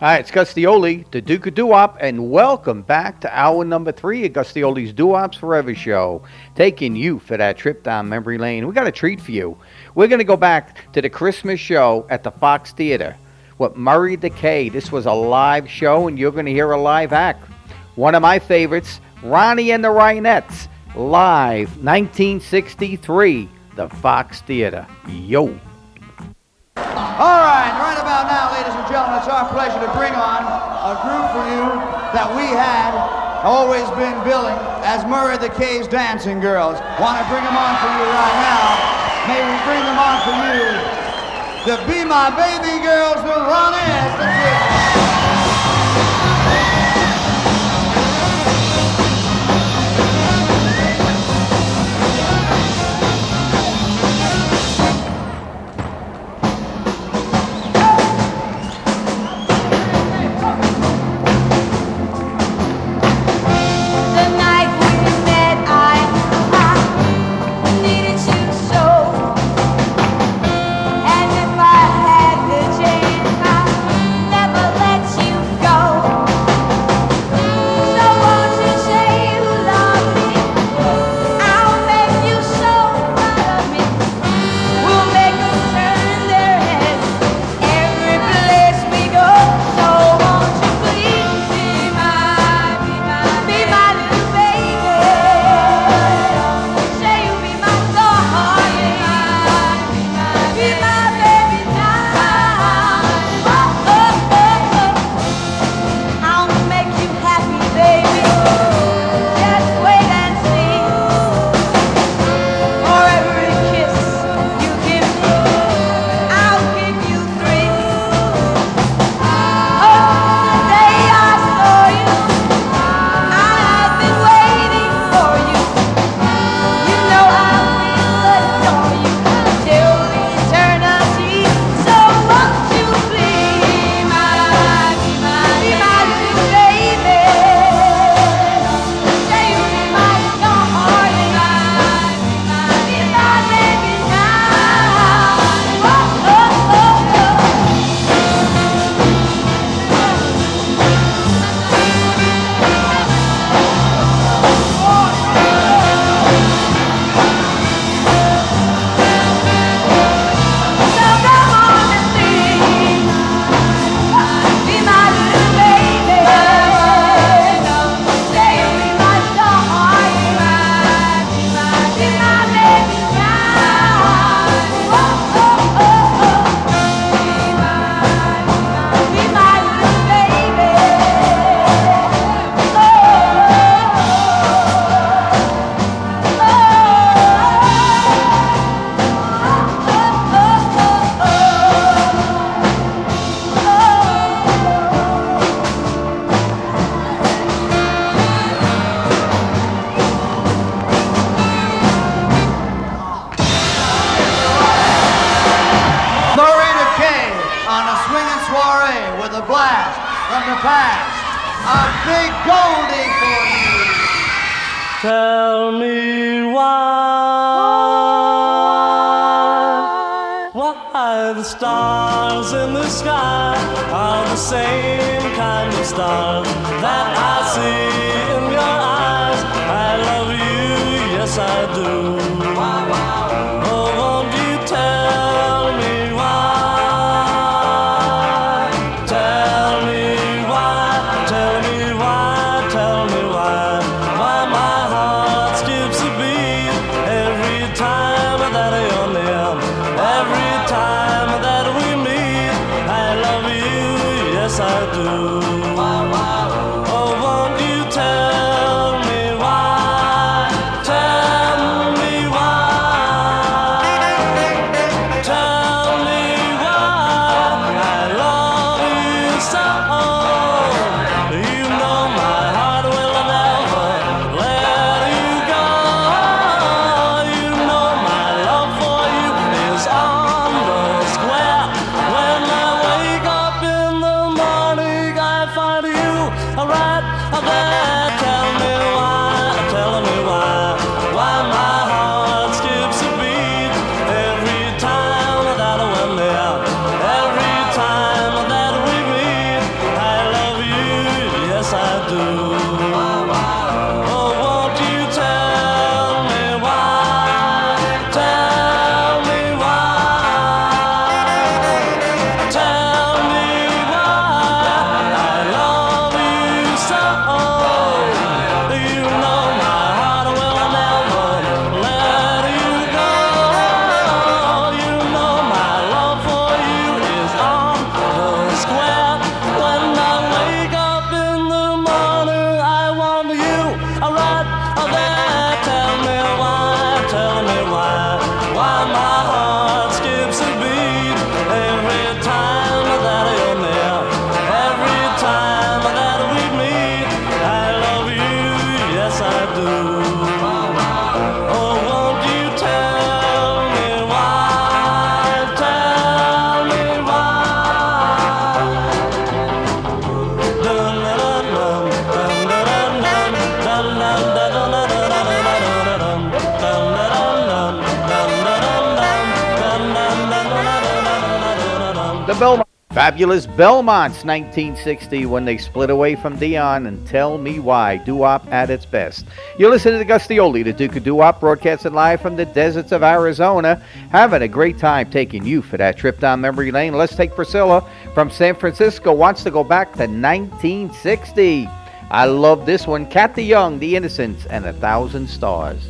Hi, it's Gus D. Oldie, the Duke of Doo-Wop, and welcome back to hour number three of Gus D. Oldie's Doo-Wops Forever show, taking you for that trip down memory lane. We got a treat for you. We're going to go back to the Christmas show at the Fox Theater with Murray the K. This was a live show, and you're going to hear a live act. One of my favorites, Ronnie and the Ronettes, live 1963, the Fox Theater. Yo. All right, right about now, ladies and gentlemen, it's our pleasure to bring on a group for you that we had always been billing as Murray the K's Dancing Girls. Want to bring them on for you right now. May we bring them on for you. The Be My Baby Girls, the Ronettes. the stars in the sky are the same kind of stars that I see in your eyes. I love you, yes I do. Fabulous Belmonts, 1960, when they split away from Dion, and tell me why. Doo-wop at its best. You're listening to Gus D. Oldie, the Duke of Doo-wop, broadcasting live from the deserts of Arizona. Having a great time taking you for that trip down memory lane. Let's take Priscilla from San Francisco. Wants to go back to 1960. I love this one. Kathy Young, The Innocents, and A Thousand Stars.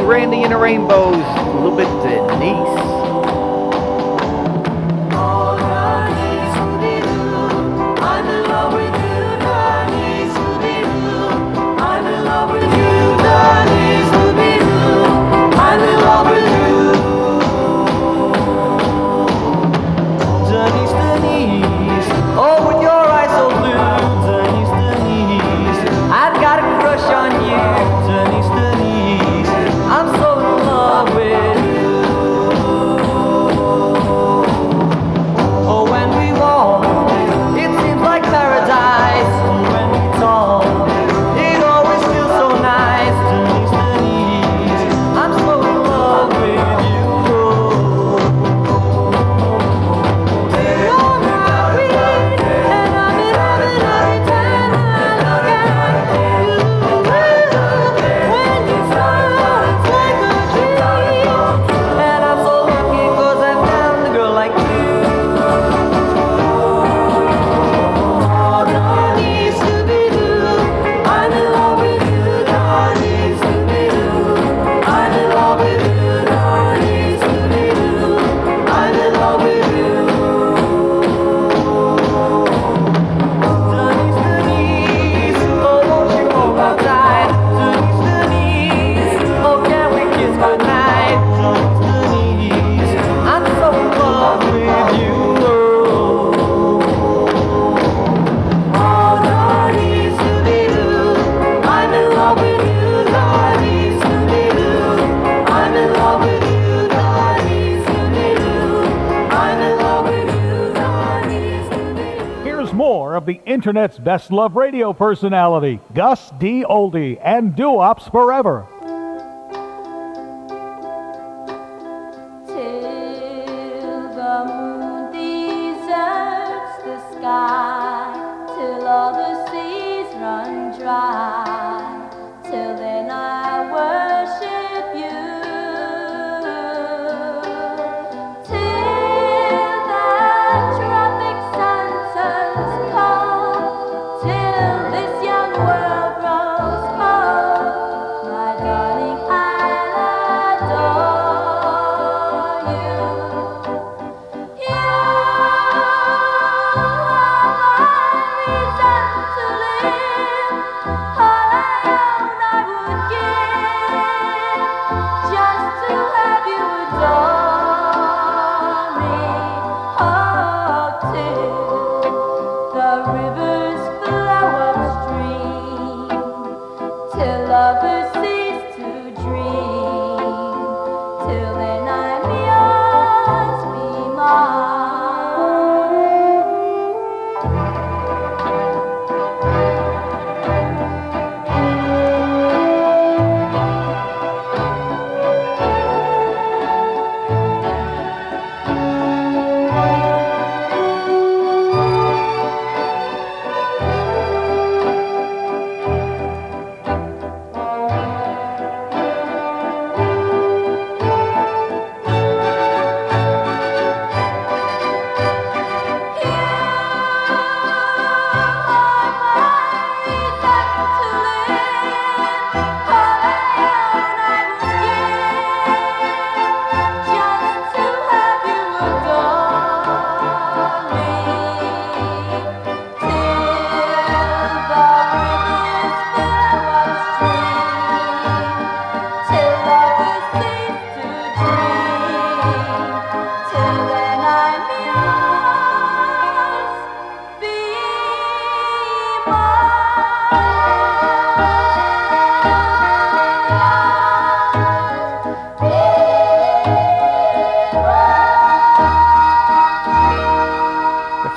Randy and the Rainbows, a little bit Denise. Internet's best love radio personality, Gus D. Oldie, and Doo-Wops Forever.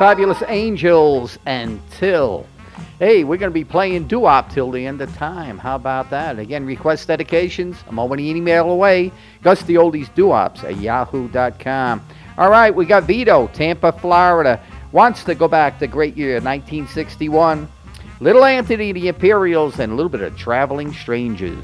Fabulous Angels and Till. Hey, we're going to be playing doo-wop till the end of time. How about that? Again, request dedications. I'm only an email away. Gus the Oldies Doo-Wops at yahoo.com. All right, we got Vito, Tampa, Florida. Wants to go back to great year 1961. Little Anthony, the Imperials, and a little bit of Traveling Strangers.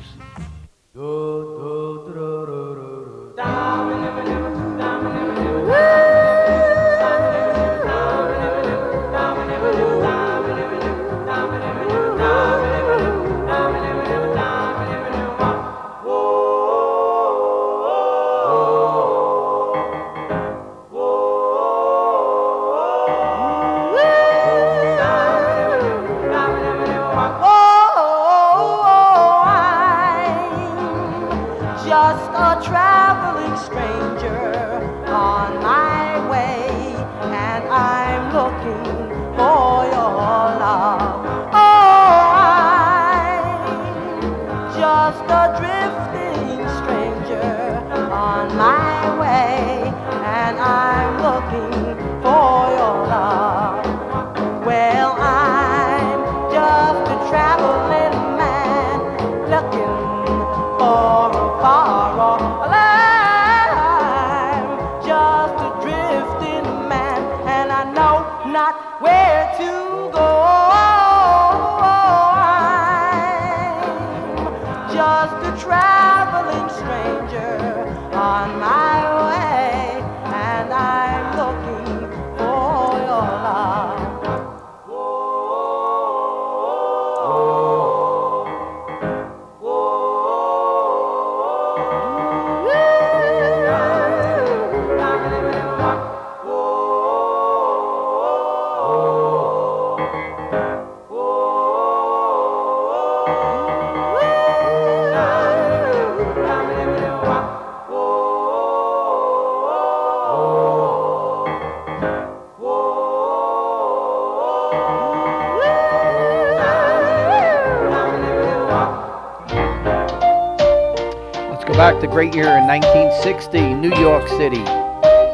Back to great year in 1960, New York City.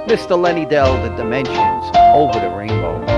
Mr. Lenny Dell, The Dimensions, Over the Rainbow.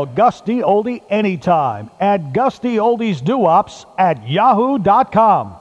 Email Gus D. Oldie anytime at gusdoldiesduops at yahoo.com.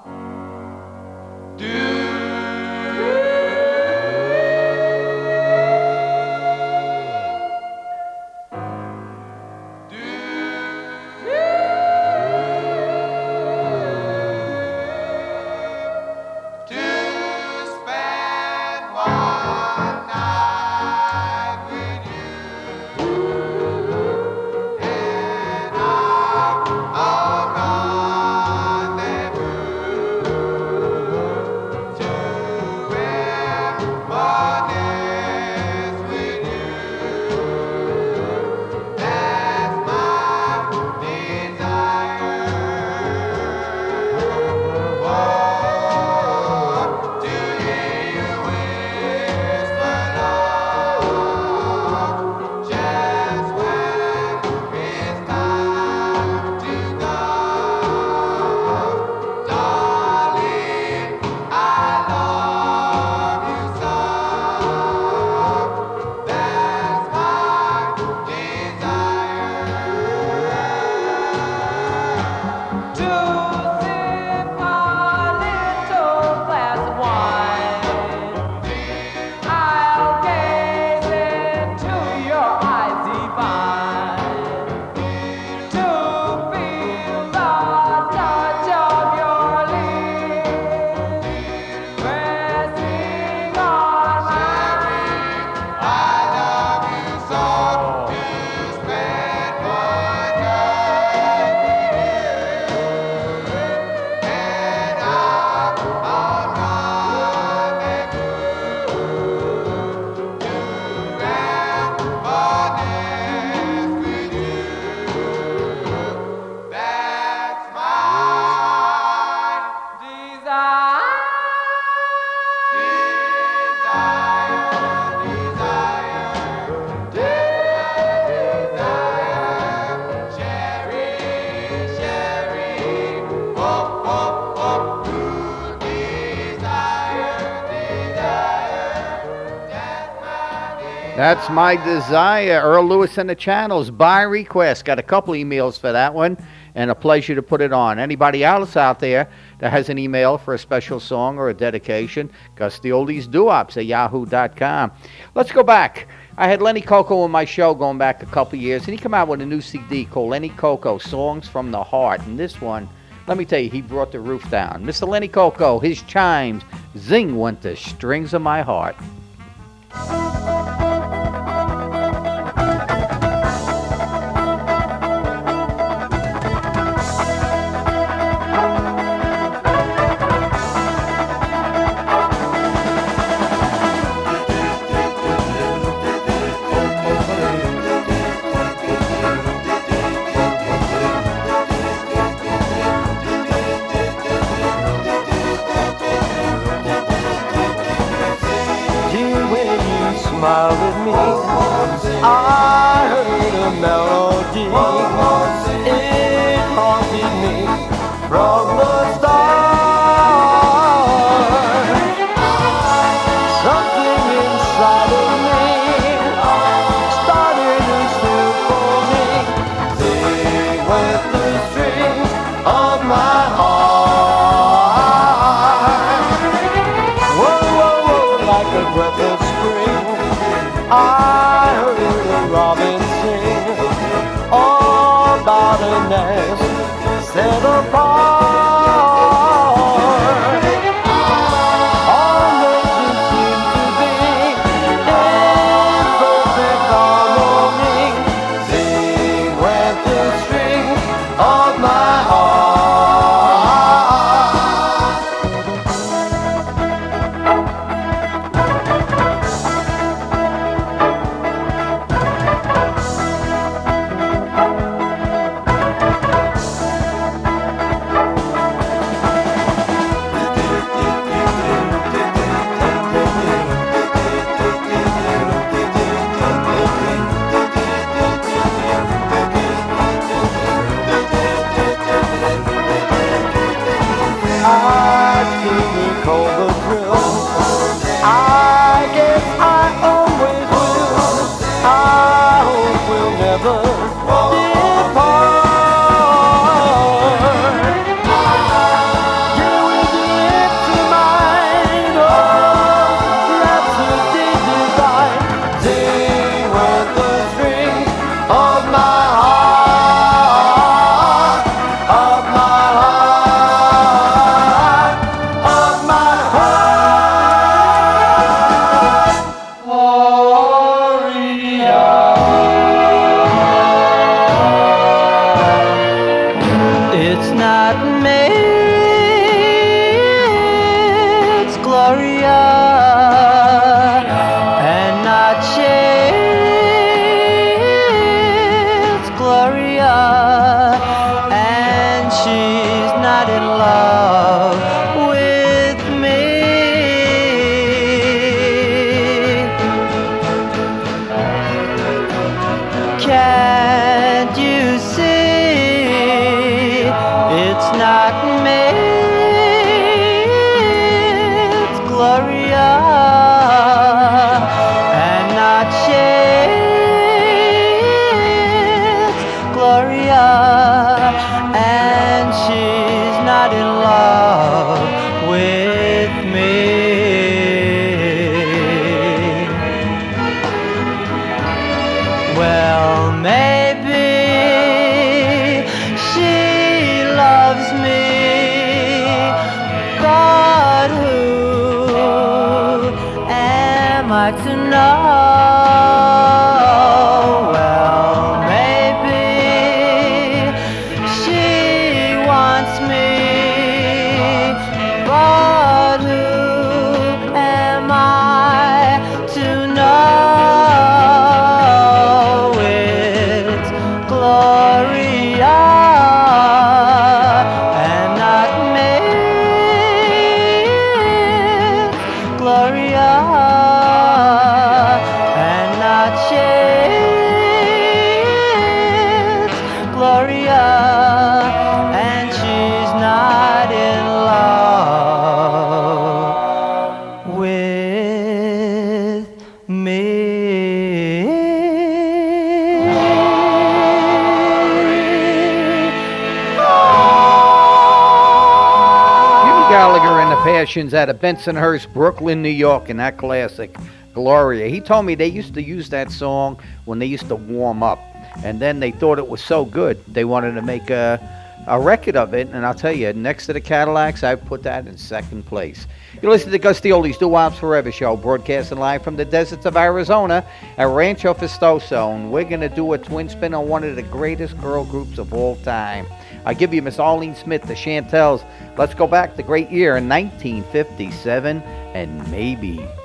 That's my desire. Earl Lewis and the Channels by request. Got a couple emails for that one, and a pleasure to put it on. Anybody else out there that has an email for a special song or a dedication, Gus the Oldies Duops at yahoo.com. Let's go back. I had Lenny Cocco on my show going back a couple years, and he came out with a new CD called Lenny Cocco Songs from the Heart. And this one, let me tell you, he brought the roof down. Mr. Lenny Cocco, his chimes, zing went the strings of my heart. Passions out of Bensonhurst, Brooklyn, New York, and that classic, Gloria. He told me they used to use that song when they used to warm up, and then they thought it was so good they wanted to make a, a record of it. And I'll tell you, next to the Cadillacs, I put that in second place. You listen to Gus D. Oldie's Doo Wops Forever show, broadcasting live from the deserts of Arizona at Rancho Festoso. And we're going to do a twin spin on one of the greatest girl groups of all time. I give you Miss Arlene Smith, the Chantels. Let's go back the great year in 1957, and maybe. Maybe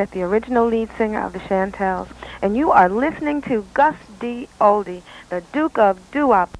Smith, the original lead singer of the Chantels, and you are listening to Gus D. Oldie, the Duke of Doo-Wop.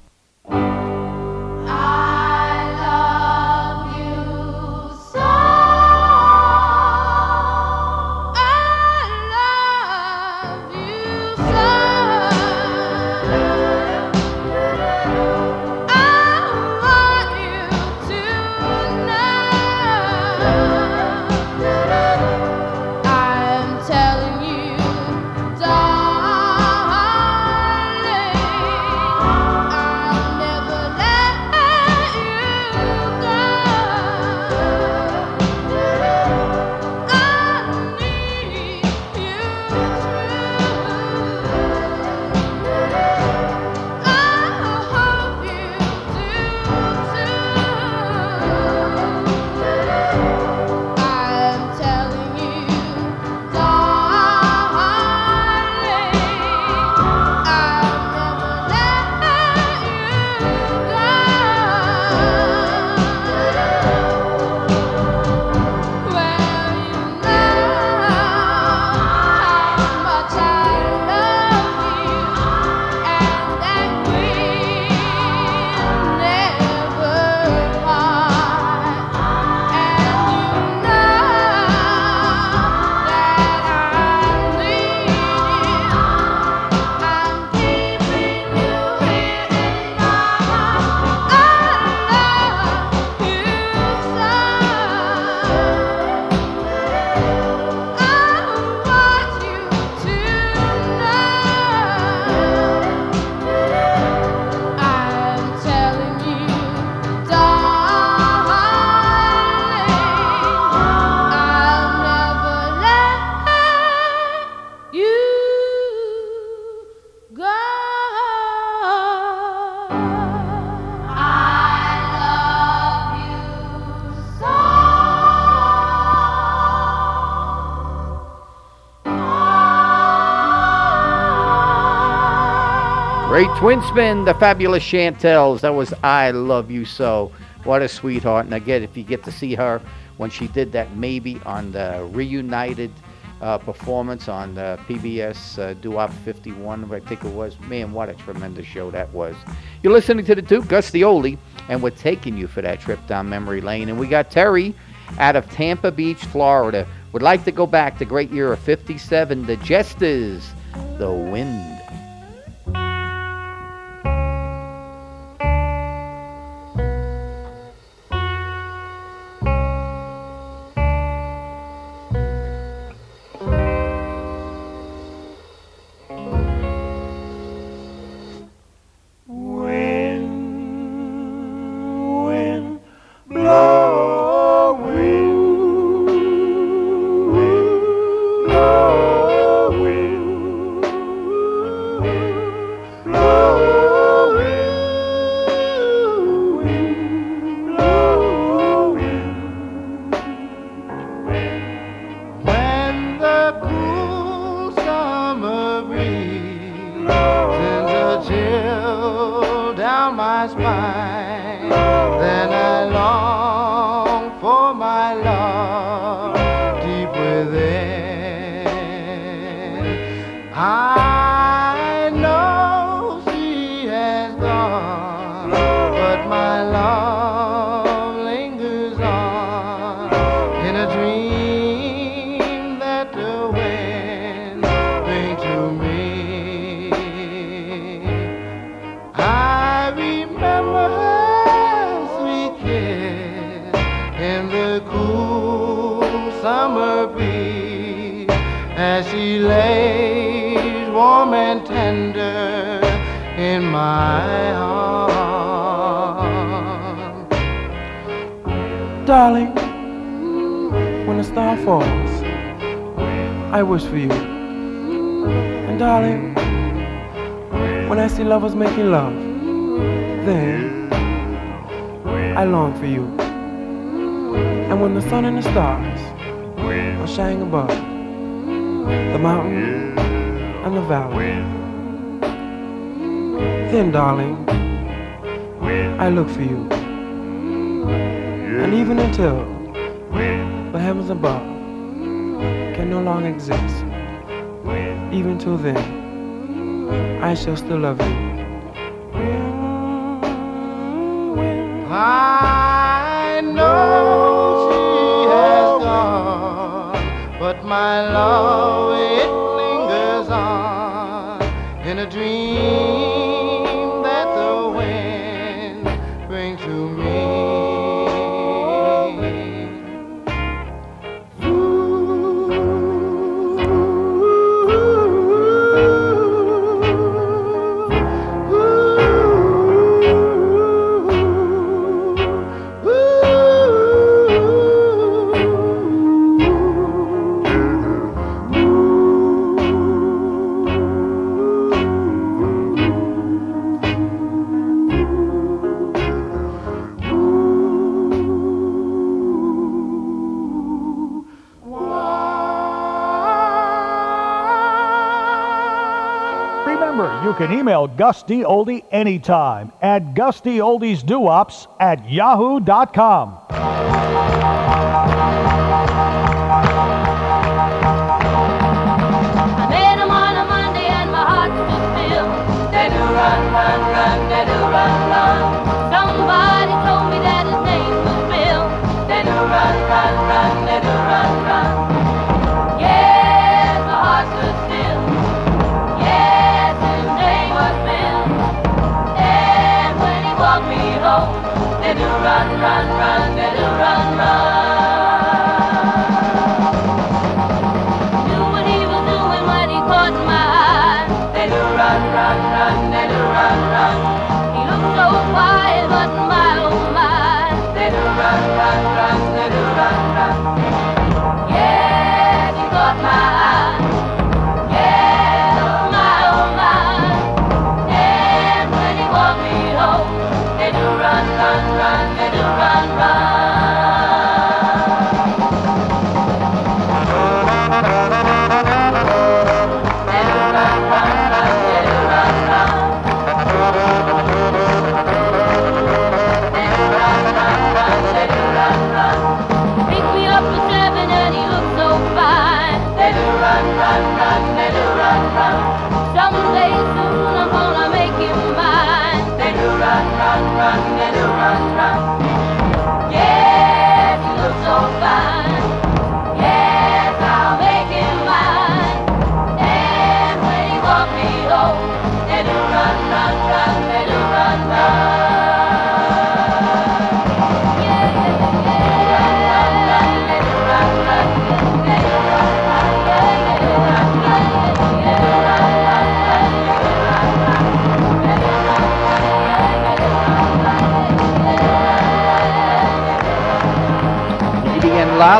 Great twin spin, the fabulous Chantels. That was I Love You So. What a sweetheart. And again, if you get to see her when she did that maybe on the reunited uh, performance on the PBS uh, Doo Wop 51, I think it was. Man, what a tremendous show that was. You're listening to the Duke, Gus D. Oldie, and we're taking you for that trip down memory lane. And we got Terry out of Tampa Beach, Florida. Would like to go back to great year of 57, the Jesters, the wind. Warm and tender in my arms. Darling, when the star falls, I wish for you. And darling, when I see lovers making love, then I long for you. And when the sun and the stars are shining above the mountain and the valley, then, darling, I look for you. And even until the heavens above can no longer exist. Even till then, I shall still love you. I can email Gus D. Oldie anytime at gustyoldesduops at yahoo.com.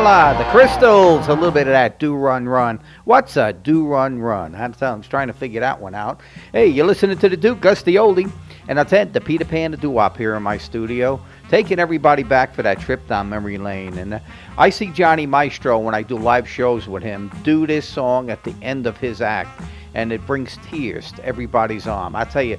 the Crystals, a little bit of that do run run. What's a do run run? I'm I'm trying to figure that one out. Hey, you're listening to the Duke, Gus D. Oldie, and that's it, the Peter Pan, the doo here in my studio, taking everybody back for that trip down memory lane. And uh, I see Johnny Maestro when I do live shows with him do this song at the end of his act, and it brings tears to everybody's arm. I tell you,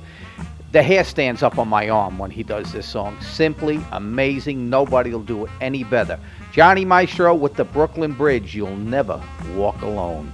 the hair stands up on my arm when he does this song. Simply amazing. Nobody will do it any better. Johnny Maestro with the Brooklyn Bridge. You'll never walk alone.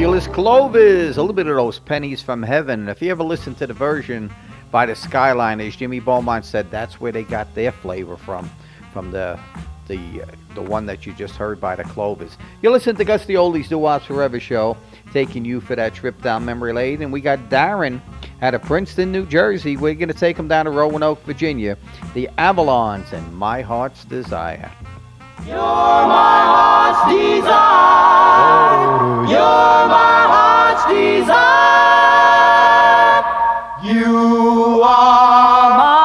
Fabulous Clovis, a little bit of those pennies from heaven. If you ever listen to the version by the Skyliners, Jimmy Beaumont said that's where they got their flavor from, from the the uh, the one that you just heard by the Clovis. You listen to Gus D. Oldie's Do Wops Forever show, taking you for that trip down memory lane, and we got Darren out of Princeton, New Jersey. We're gonna take him down to Roanoke, Virginia. The Avalons and My Heart's Desire. You're my heart's desire. You're my heart's desire. You are my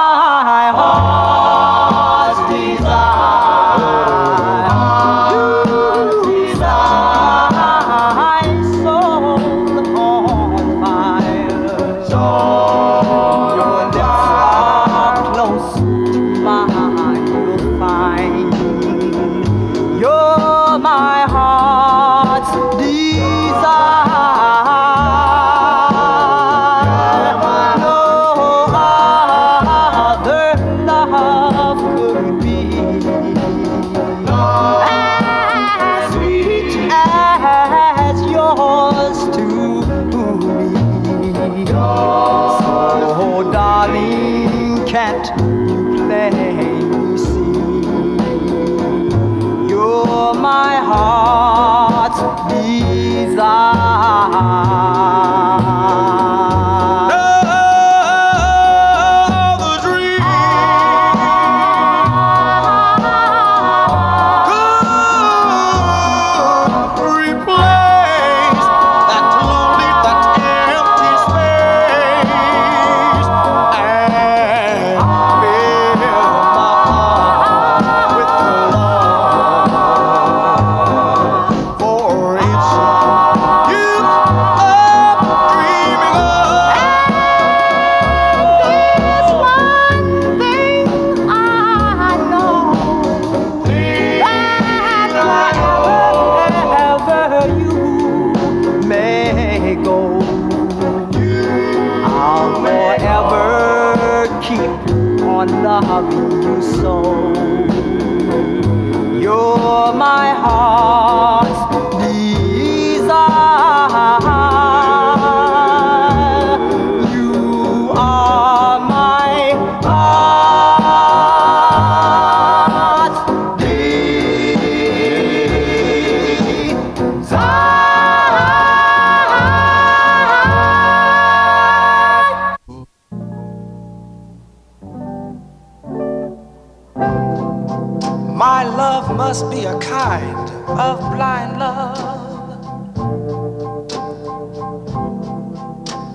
My love must be a kind of blind love.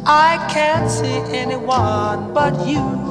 I can't see anyone but you.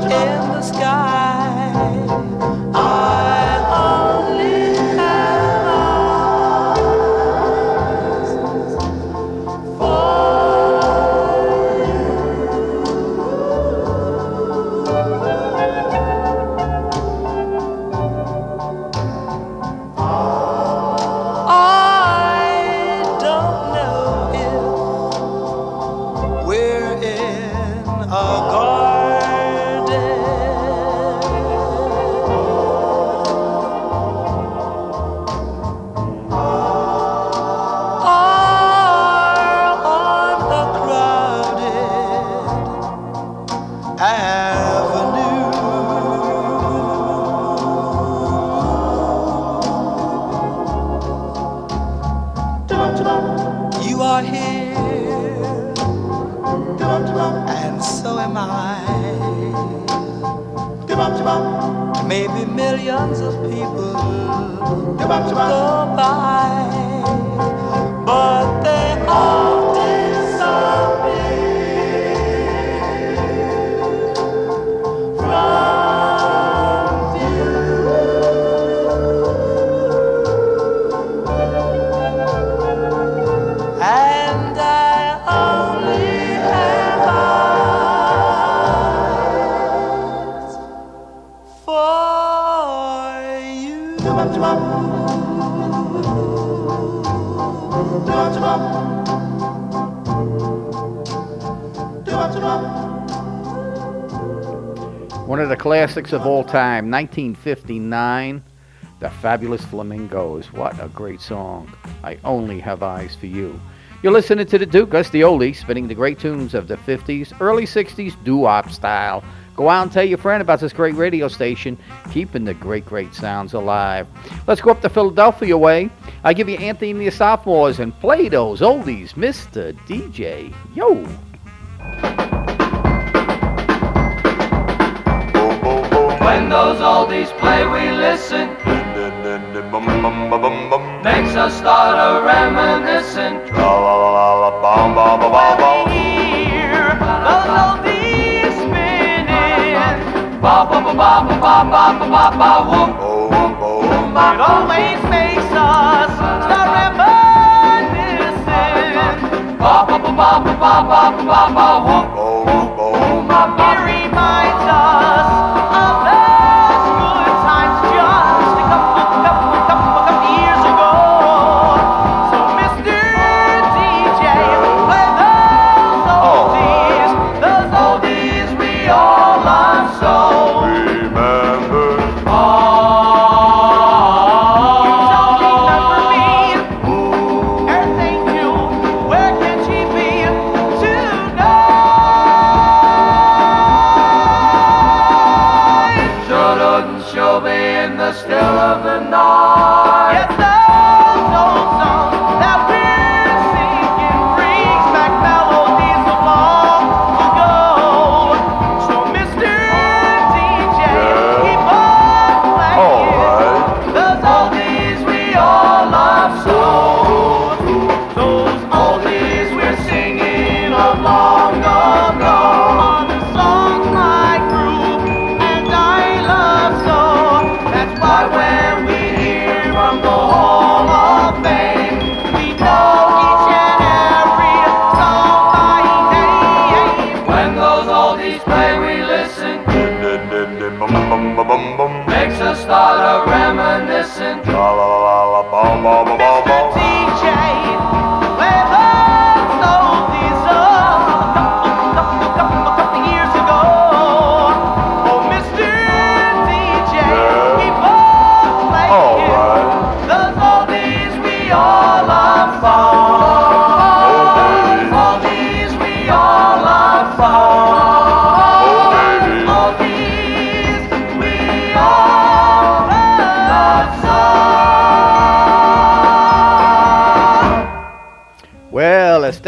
in the sky. Classics of all time, 1959, The Fabulous Flamingos. What a great song. I only have eyes for you. You're listening to the Duke Gus D. Oldie, spinning the great tunes of the 50s, early 60s doo-wop style. Go out and tell your friend about this great radio station, keeping the great, great sounds alive. Let's go up to Philadelphia way. I give you Anthony the Sophomores and play those oldies, Mr. DJ. Yo. Ba ba ba ba whoop. It always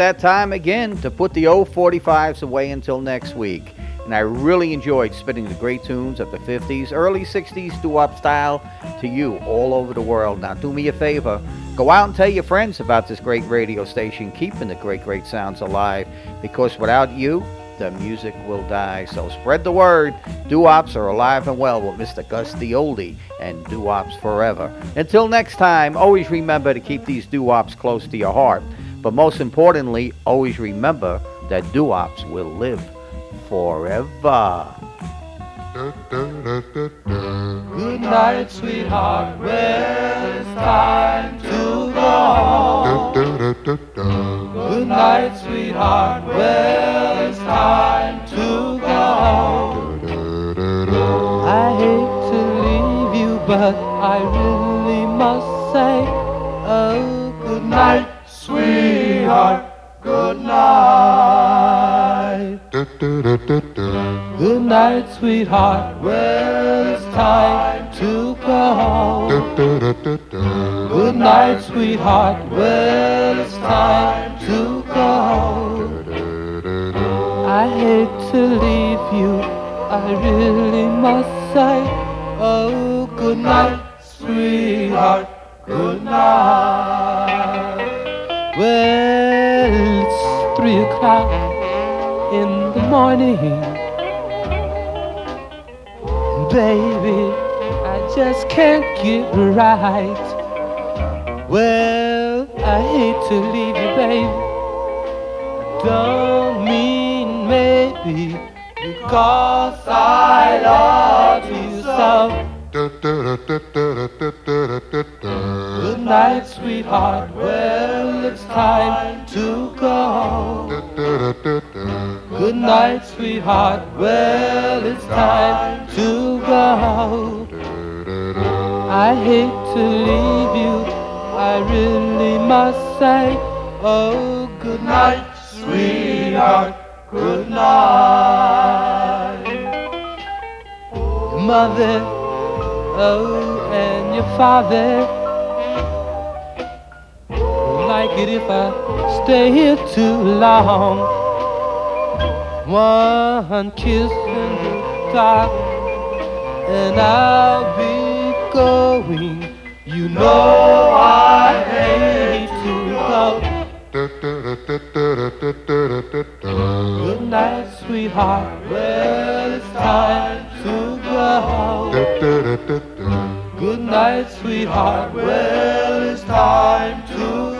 that time again to put the old 45s away until next week. And I really enjoyed spinning the great tunes of the 50s, early 60s doo-wop style to you all over the world. Now, do me a favor. Go out and tell your friends about this great radio station, keeping the great, great sounds alive. Because without you, the music will die. So spread the word. Doo-wops are alive and well with Mr. Gus D. Oldie and doo-wops forever. Until next time, always remember to keep these doo-wops close to your heart. But most importantly, always remember that doo-wops will live forever. Good night, sweetheart. Well, it's time to go. Good night, sweetheart. Well, it's time to go. I hate to leave you, but I really must say, oh, good night, sweetheart. Good night. Good night, sweetheart. Well, it's time to go. Good night, sweetheart. Well, it's time to go. I hate to leave you. I really must say, oh, good night, sweetheart, good night. O'clock in the morning. Baby, I just can't get right. Well, I hate to leave you, baby. Don't mean maybe because I love you so. Good night, sweetheart. Well, it's time to go. Good night, sweetheart. Well, it's time to go. I hate to leave you. I really must say, oh, good night, sweetheart. Good night. Mother, oh, and your father like it if I stay here too long. One kiss and goodbye, and I'll be going. You know I hate to go. Good night, sweetheart. Well, it's time to go. Good night, sweetheart. Well, it's time to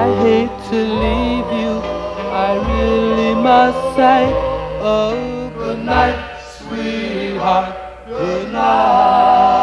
I hate to leave you. I really must say, oh, good night, sweetheart. Good night.